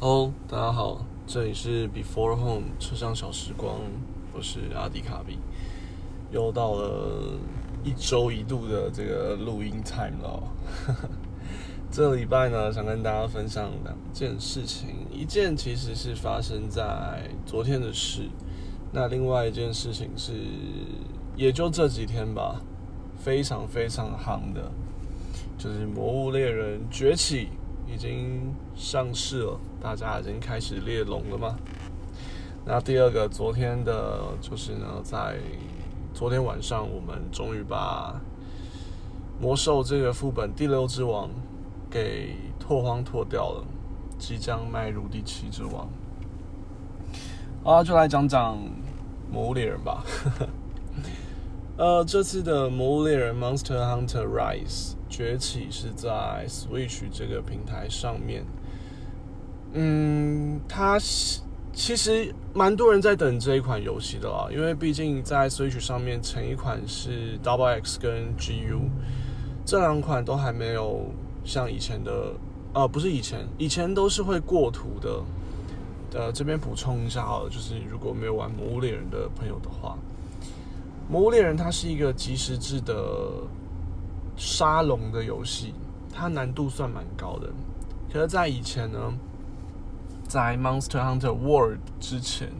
Hello，大家好，这里是 Before Home 车上小时光，我是阿迪卡比，又到了一周一度的这个录音 time 了。这礼拜呢，想跟大家分享两件事情，一件其实是发生在昨天的事，那另外一件事情是也就这几天吧，非常非常夯的，就是《魔物猎人崛起》。已经上市了，大家已经开始猎龙了吗？那第二个，昨天的就是呢，在昨天晚上，我们终于把魔兽这个副本第六之王给拓荒拓掉了，即将迈入第七之王。好，就来讲讲魔物猎人吧。呃，这次的魔物猎人 Monster Hunter Rise。崛起是在 Switch 这个平台上面，嗯，它其实蛮多人在等这一款游戏的啦，因为毕竟在 Switch 上面前一款是 Double X 跟 GU，这两款都还没有像以前的，呃，不是以前，以前都是会过图的。呃，这边补充一下好了，就是如果没有玩《魔物猎人》的朋友的话，《魔物猎人》它是一个即时制的。沙龙的游戏，它难度算蛮高的。可是，在以前呢，在 Monster Hunter World 之前，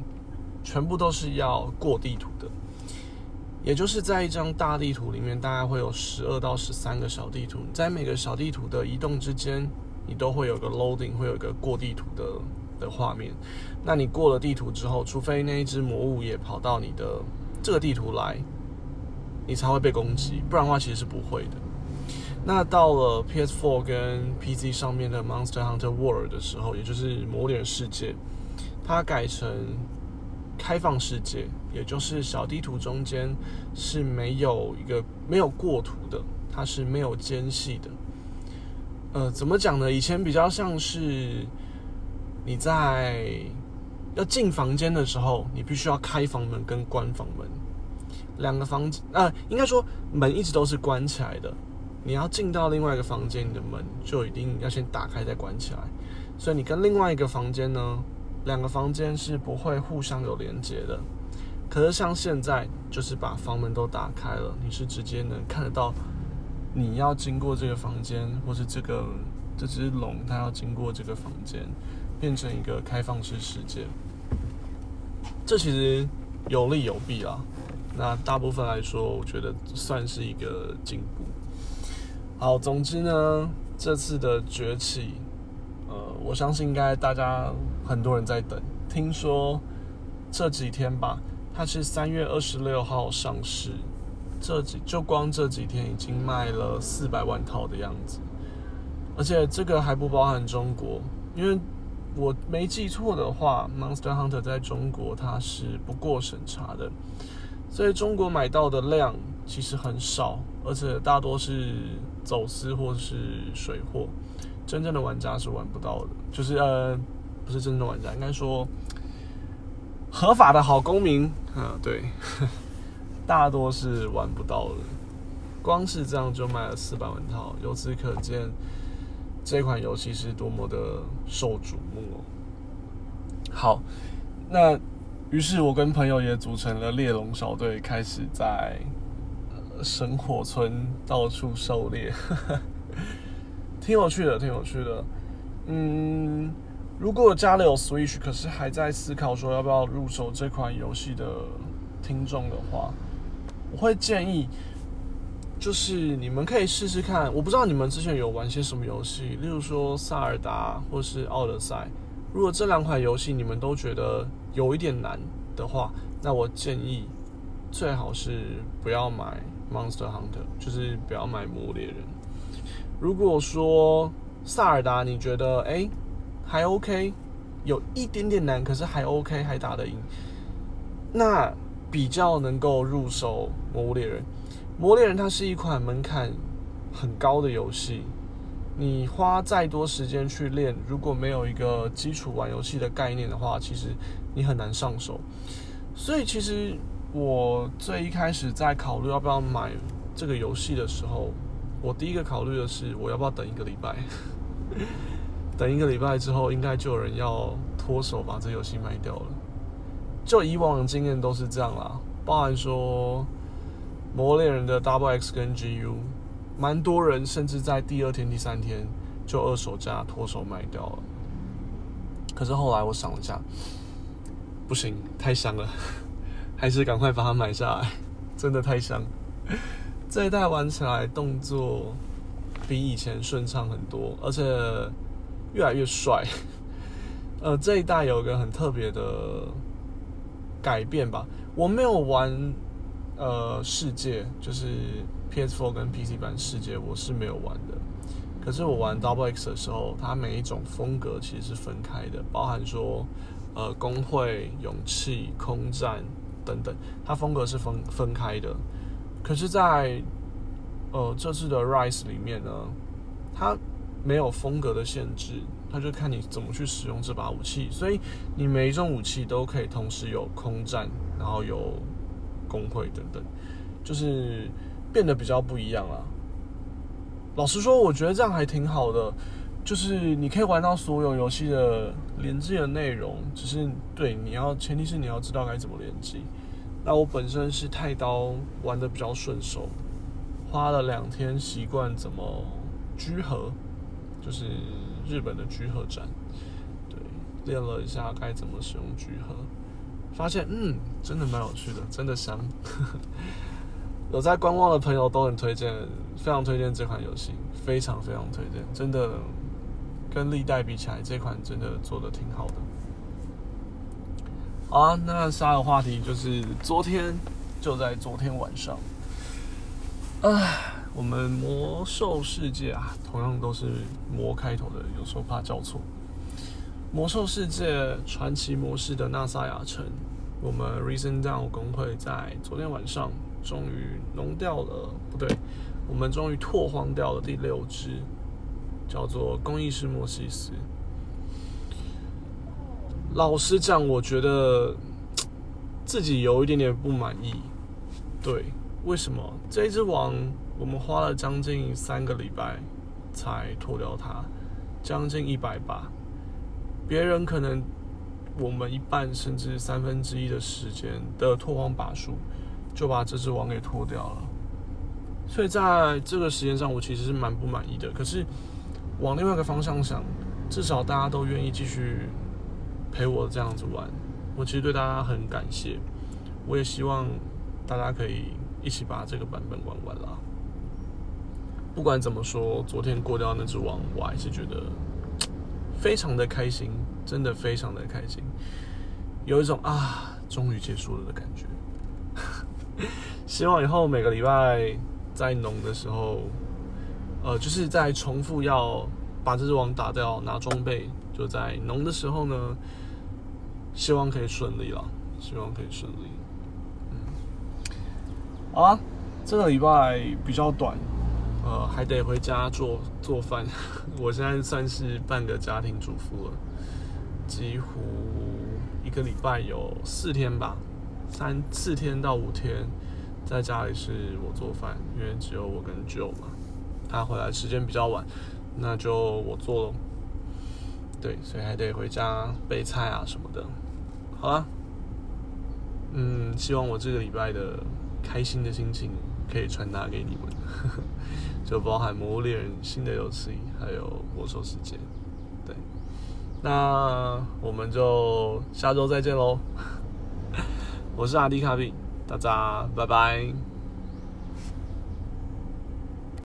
全部都是要过地图的。也就是在一张大地图里面，大概会有十二到十三个小地图，在每个小地图的移动之间，你都会有个 loading，会有一个过地图的的画面。那你过了地图之后，除非那一只魔物也跑到你的这个地图来，你才会被攻击，不然的话其实是不会的。那到了 PS4 跟 PC 上面的 Monster Hunter World 的时候，也就是魔猎世界，它改成开放世界，也就是小地图中间是没有一个没有过图的，它是没有间隙的。呃，怎么讲呢？以前比较像是你在要进房间的时候，你必须要开房门跟关房门，两个房间啊，应该说门一直都是关起来的。你要进到另外一个房间，你的门就一定要先打开再关起来。所以你跟另外一个房间呢，两个房间是不会互相有连接的。可是像现在，就是把房门都打开了，你是直接能看得到你要经过这个房间，或是这个这只龙它要经过这个房间，变成一个开放式世界。这其实有利有弊啊。那大部分来说，我觉得算是一个进步。好，总之呢，这次的崛起，呃，我相信应该大家很多人在等。听说这几天吧，它是三月二十六号上市，这几就光这几天已经卖了四百万套的样子，而且这个还不包含中国，因为我没记错的话，Monster Hunter 在中国它是不过审查的，所以中国买到的量其实很少，而且大多是。走私或是水货，真正的玩家是玩不到的。就是呃，不是真正的玩家，应该说合法的好公民啊，对，大多是玩不到的。光是这样就卖了四百万套，由此可见这款游戏是多么的受瞩目哦。好，那于是我跟朋友也组成了猎龙小队，开始在。神火村到处狩猎，挺有趣的，挺有趣的。嗯，如果家里有 Switch，可是还在思考说要不要入手这款游戏的听众的话，我会建议，就是你们可以试试看。我不知道你们之前有玩些什么游戏，例如说萨尔达或是奥德赛。如果这两款游戏你们都觉得有一点难的话，那我建议最好是不要买。Monster Hunter 就是不要买魔猎人。如果说萨尔达你觉得哎还 OK，有一点点难，可是还 OK 还打得赢，那比较能够入手魔猎人。魔猎人它是一款门槛很高的游戏，你花再多时间去练，如果没有一个基础玩游戏的概念的话，其实你很难上手。所以其实。我最一开始在考虑要不要买这个游戏的时候，我第一个考虑的是我要不要等一个礼拜，等一个礼拜之后，应该就有人要脱手把这游戏卖掉了。就以往的经验都是这样啦，包含说《魔猎人》的 Double X 跟 GU，蛮多人甚至在第二天、第三天就二手价脱手卖掉了。可是后来我想了一下，不行，太香了，还是赶快把它买下来，真的太香。这一代玩起来动作比以前顺畅很多，而且越来越帅。呃，这一代有个很特别的。改变吧，我没有玩呃世界，就是 PS4 跟 PC 版世界，我是没有玩的。可是我玩 Double X 的时候，它每一种风格其实是分开的，包含说呃工会、勇气、空战等等，它风格是分分开的。可是，在呃这次的 Rise 里面呢，它没有风格的限制。它就看你怎么去使用这把武器，所以你每一种武器都可以同时有空战，然后有工会等等，就是变得比较不一样了。老实说，我觉得这样还挺好的，就是你可以玩到所有游戏的连接的内容，只是对你要前提是你要知道该怎么连接。那我本身是太刀玩的比较顺手，花了两天习惯怎么居合，就是。日本的居合战，对，练了一下该怎么使用居合，发现嗯，真的蛮有趣的，真的香。有在观望的朋友都很推荐，非常推荐这款游戏，非常非常推荐，真的跟历代比起来，这款真的做的挺好的。好啊，那下一个话题就是昨天，就在昨天晚上，啊。我们魔兽世界啊，同样都是魔开头的，有时候怕叫错。魔兽世界传奇模式的纳萨亚城，我们 Reason Down 工会在昨天晚上终于农掉了，不对，我们终于拓荒掉了第六只，叫做工艺师莫西斯。老实讲，我觉得自己有一点点不满意。对，为什么这只王？我们花了将近三个礼拜才脱掉它，将近一百把。别人可能我们一半甚至三分之一的时间的拓荒把数就把这只王给脱掉了。所以在这个时间上，我其实是蛮不满意的。可是往另外一个方向想，至少大家都愿意继续陪我这样子玩，我其实对大家很感谢。我也希望大家可以一起把这个版本玩完了。不管怎么说，昨天过掉那只王，我还是觉得非常的开心，真的非常的开心，有一种啊，终于结束了的感觉。希望以后每个礼拜在农的时候，呃，就是在重复要把这只王打掉拿装备，就在农的时候呢，希望可以顺利了，希望可以顺利。嗯，好啊，这个礼拜比较短。呃，还得回家做做饭。我现在算是半个家庭主妇了，几乎一个礼拜有四天吧，三四天到五天在家里是我做饭，因为只有我跟舅嘛，他回来时间比较晚，那就我做咯。对，所以还得回家备菜啊什么的。好了，嗯，希望我这个礼拜的开心的心情可以传达给你们。就包含《魔物猎人》新的游戏，还有《魔兽世界》。对，那我们就下周再见喽！我是阿迪卡比，大家拜拜。